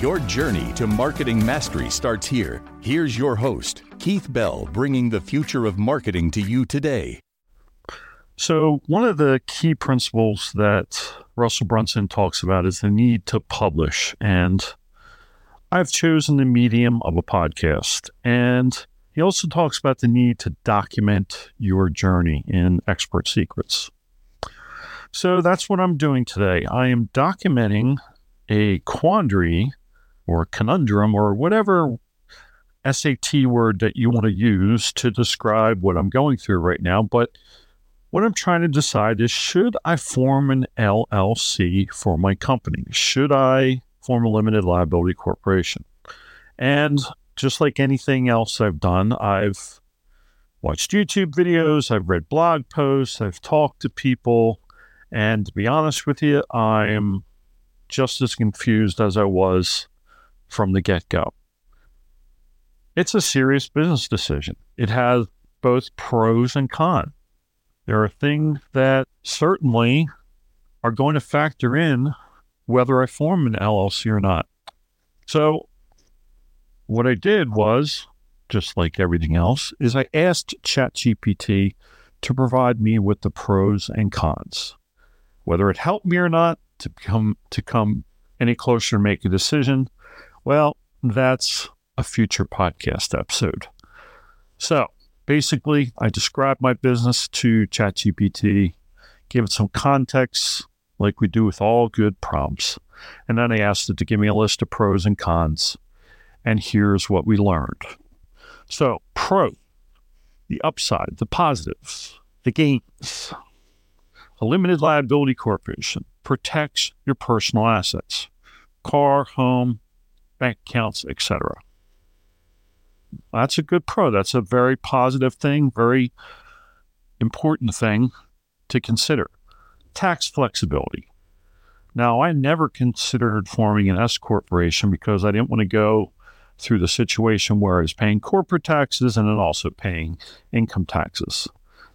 Your journey to marketing mastery starts here. Here's your host, Keith Bell, bringing the future of marketing to you today. So, one of the key principles that Russell Brunson talks about is the need to publish. And I've chosen the medium of a podcast. And he also talks about the need to document your journey in Expert Secrets. So, that's what I'm doing today. I am documenting a quandary or conundrum or whatever SAT word that you want to use to describe what I'm going through right now. But what I'm trying to decide is should I form an LLC for my company? Should I form a limited liability corporation? And just like anything else I've done, I've watched YouTube videos, I've read blog posts, I've talked to people. And to be honest with you, I'm just as confused as I was from the get go. It's a serious business decision. It has both pros and cons. There are things that certainly are going to factor in whether I form an LLC or not. So, what I did was, just like everything else, is I asked ChatGPT to provide me with the pros and cons. Whether it helped me or not to come to come any closer to make a decision, well, that's a future podcast episode. So basically, I described my business to ChatGPT, gave it some context, like we do with all good prompts. And then I asked it to give me a list of pros and cons. And here's what we learned. So, pro, the upside, the positives, the gains. A limited liability corporation protects your personal assets car, home, bank accounts, etc. That's a good pro. That's a very positive thing, very important thing to consider. Tax flexibility. Now, I never considered forming an S corporation because I didn't want to go through the situation where I was paying corporate taxes and then also paying income taxes.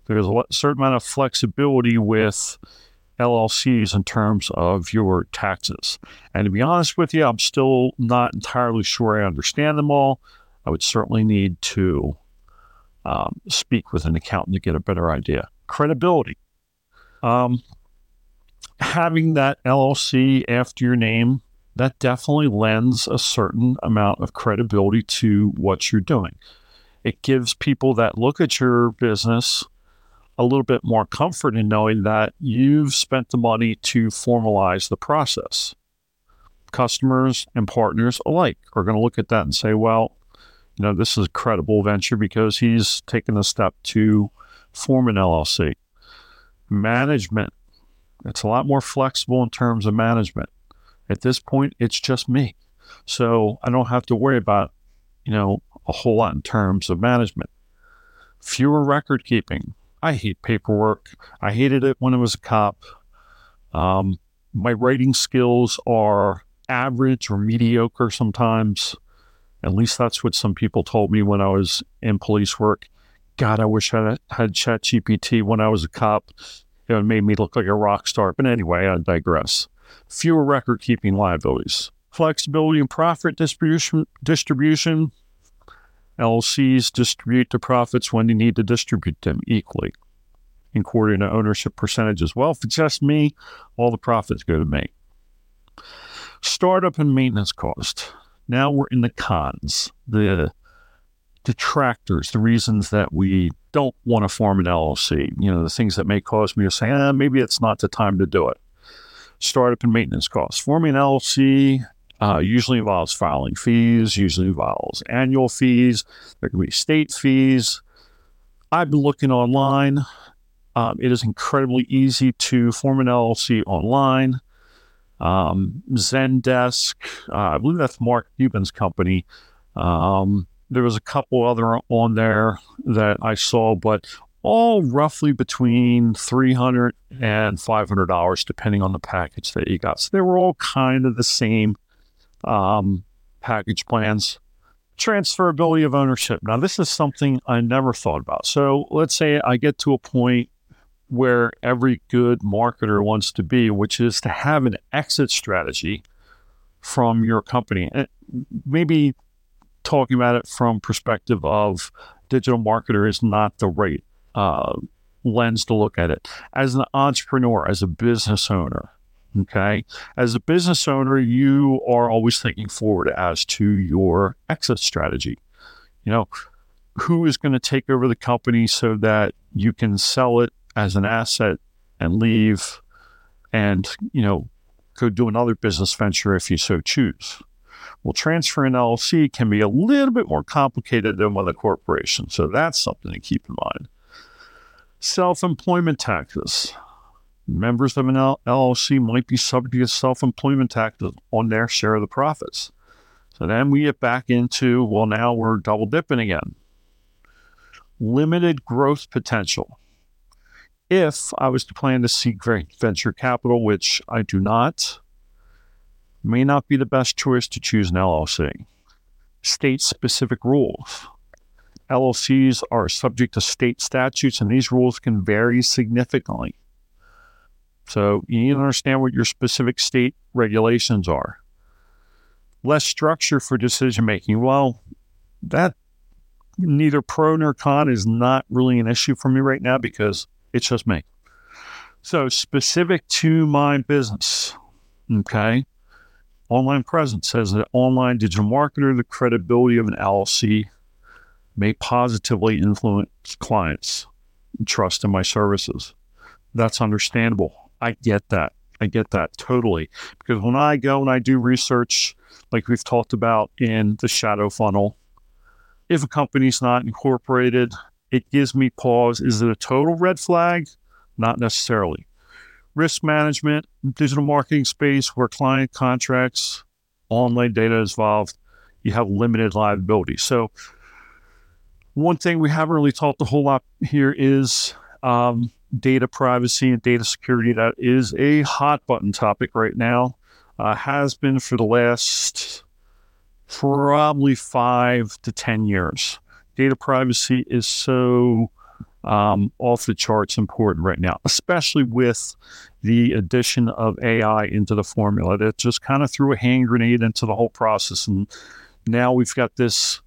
There's a certain amount of flexibility with LLCs in terms of your taxes. And to be honest with you, I'm still not entirely sure I understand them all. I would certainly need to um, speak with an accountant to get a better idea. Credibility. Um, having that LLC after your name, that definitely lends a certain amount of credibility to what you're doing. It gives people that look at your business a little bit more comfort in knowing that you've spent the money to formalize the process. Customers and partners alike are going to look at that and say, well, you know, this is a credible venture because he's taken a step to form an LLC. Management, it's a lot more flexible in terms of management. At this point, it's just me. So I don't have to worry about, you know, a whole lot in terms of management. Fewer record keeping. I hate paperwork. I hated it when I was a cop. Um, my writing skills are average or mediocre sometimes. At least that's what some people told me when I was in police work. God, I wish I had ChatGPT when I was a cop. It made me look like a rock star. But anyway, I digress. Fewer record keeping liabilities. Flexibility and profit distribution, distribution LLCs distribute the profits when you need to distribute them equally, according to ownership percentages. Well, if it's just me, all the profits go to me. Startup and maintenance cost. Now we're in the cons, the detractors, the reasons that we don't want to form an LLC, you know, the things that may cause me to say, eh, maybe it's not the time to do it. startup and maintenance costs. Forming an LLC uh, usually involves filing fees, usually involves annual fees. There can be state fees. I've been looking online. Um, it is incredibly easy to form an LLC online. Um, Zendesk, uh, I believe that's Mark Cuban's company. Um, there was a couple other on there that I saw, but all roughly between $300 and $500, depending on the package that you got. So they were all kind of the same um, package plans. Transferability of ownership. Now, this is something I never thought about. So let's say I get to a point where every good marketer wants to be, which is to have an exit strategy from your company. And maybe talking about it from perspective of digital marketer is not the right uh, lens to look at it. As an entrepreneur, as a business owner, okay, as a business owner, you are always thinking forward as to your exit strategy. You know, who is going to take over the company so that you can sell it as an asset and leave and, you know, go do another business venture if you so choose. Well, transferring LLC can be a little bit more complicated than with a corporation. So that's something to keep in mind. Self employment taxes. Members of an LLC might be subject to self employment taxes on their share of the profits. So then we get back into, well, now we're double dipping again. Limited growth potential. If I was to plan to seek venture capital, which I do not, may not be the best choice to choose an LLC. State specific rules. LLCs are subject to state statutes, and these rules can vary significantly. So you need to understand what your specific state regulations are. Less structure for decision making. Well, that neither pro nor con is not really an issue for me right now because it's just me. So, specific to my business, okay, online presence as an online digital marketer, the credibility of an LLC may positively influence clients' trust in my services. That's understandable. I get that. I get that totally. Because when I go and I do research, like we've talked about in the shadow funnel, if a company's not incorporated, it gives me pause. Is it a total red flag? Not necessarily. Risk management, digital marketing space where client contracts, online data is involved, you have limited liability. So one thing we haven't really talked a whole lot here is um, data privacy and data security. That is a hot button topic right now. Uh, has been for the last probably five to 10 years. Data privacy is so um, off the charts important right now, especially with the addition of AI into the formula. That just kind of threw a hand grenade into the whole process. And now we've got this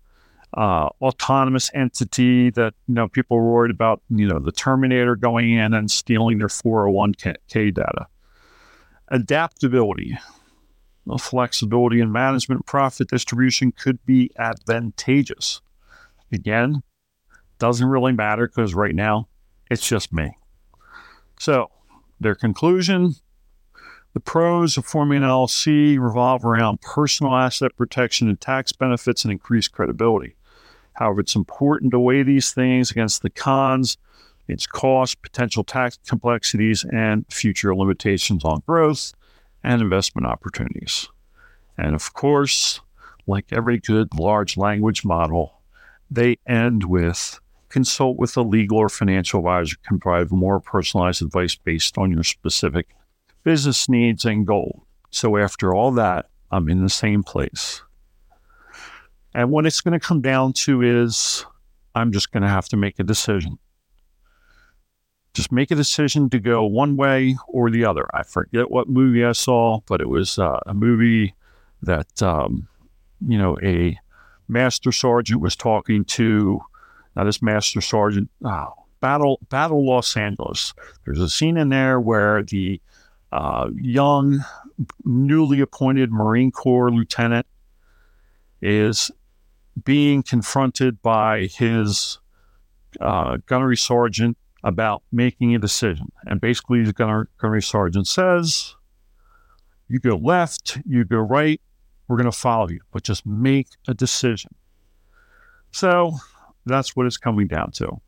uh, autonomous entity that you know people are worried about you know the terminator going in and stealing their 401k data. Adaptability. The flexibility in management profit distribution could be advantageous. Again doesn't really matter because right now it's just me. So their conclusion the pros of forming an LLC revolve around personal asset protection and tax benefits and increased credibility. However, it's important to weigh these things against the cons, its cost, potential tax complexities, and future limitations on growth and investment opportunities. And of course, like every good large language model, they end with consult with a legal or financial advisor can provide more personalized advice based on your specific business needs and goal. So after all that, I'm in the same place. And what it's going to come down to is I'm just going to have to make a decision. Just make a decision to go one way or the other. I forget what movie I saw, but it was uh, a movie that, um, you know, a master sergeant was talking to. Now, this master sergeant, oh, Battle Battle Los Angeles. There's a scene in there where the uh, young, newly appointed Marine Corps lieutenant is being confronted by his uh, gunnery sergeant about making a decision. And basically, the gunnery, gunnery sergeant says, You go left, you go right, we're going to follow you, but just make a decision. So that's what it's coming down to.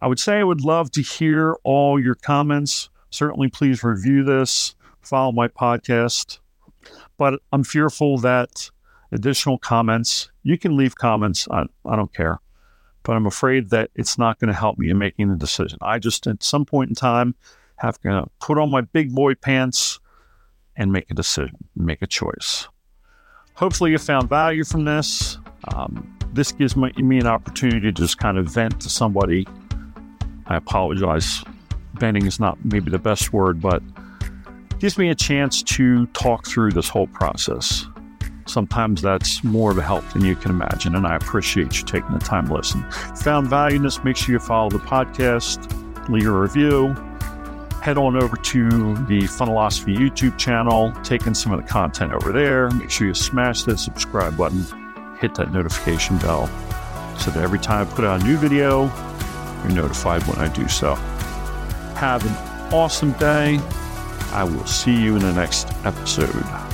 I would say I would love to hear all your comments. Certainly, please review this, follow my podcast. But I'm fearful that additional comments, you can leave comments. I, I don't care. But I'm afraid that it's not going to help me in making the decision. I just, at some point in time, have to put on my big boy pants and make a decision, make a choice. Hopefully, you found value from this. Um, this gives me, me an opportunity to just kind of vent to somebody. I apologize. Is not maybe the best word, but gives me a chance to talk through this whole process. Sometimes that's more of a help than you can imagine, and I appreciate you taking the time to listen. Found value in this, make sure you follow the podcast, leave a review, head on over to the Funnelosophy YouTube channel, take in some of the content over there. Make sure you smash that subscribe button, hit that notification bell so that every time I put out a new video, you're notified when I do so. Have an awesome day. I will see you in the next episode.